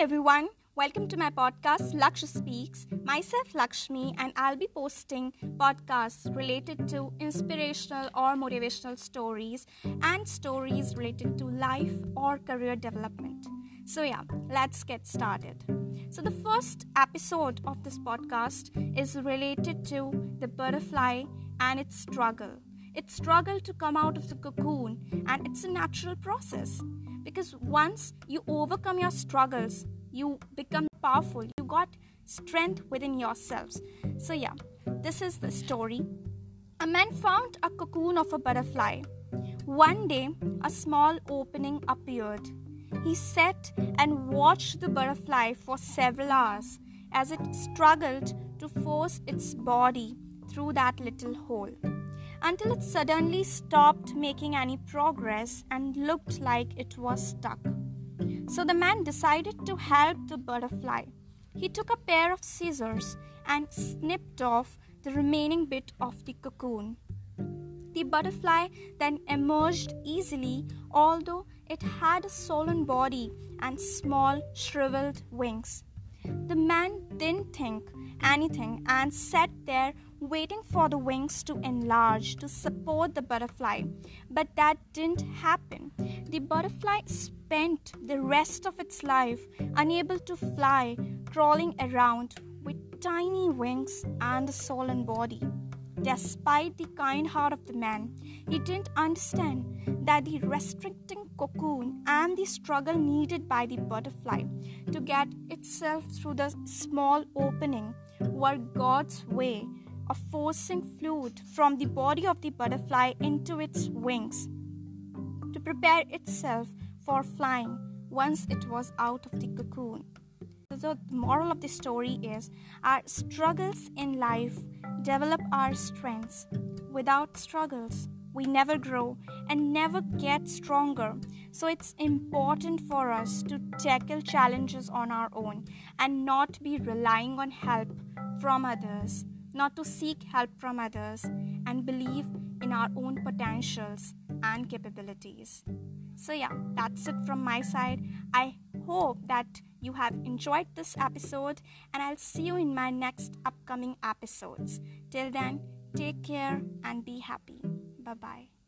everyone, welcome to my podcast Lakshya Speaks. Myself Lakshmi, and I'll be posting podcasts related to inspirational or motivational stories and stories related to life or career development. So, yeah, let's get started. So, the first episode of this podcast is related to the butterfly and its struggle. Its struggle to come out of the cocoon, and it's a natural process because once you overcome your struggles you become powerful. You got strength within yourselves. So yeah this is the story. A man found a cocoon of a butterfly. One day a small opening appeared. He sat and watched the butterfly for several hours as it struggled to force its body through that little hole until it suddenly stopped making any progress and looked like it was stuck. So the man decided to help the butterfly. He took a pair of scissors and snipped off the remaining bit of the cocoon. The butterfly then emerged easily, although it had a swollen body and small shriveled wings. The man didn't think anything and sat there waiting for the wings to enlarge to support the butterfly. But that didn't happen. The butterfly spent the rest of its life unable to fly, crawling around with tiny wings and a swollen body. Despite the kind heart of the man, he didn't understand that the restricting cocoon and the struggle needed by the butterfly to get itself through the small opening were God's way of forcing fluid from the body of the butterfly into its wings to prepare itself for flying once it was out of the cocoon. So, the moral of the story is our struggles in life develop our strengths. Without struggles, we never grow and never get stronger. So it's important for us to tackle challenges on our own and not be relying on help from others, not to seek help from others, and believe in our own potentials and capabilities. So, yeah, that's it from my side. I hope that you have enjoyed this episode, and I'll see you in my next upcoming episodes. Till then, take care and be happy. Bye bye.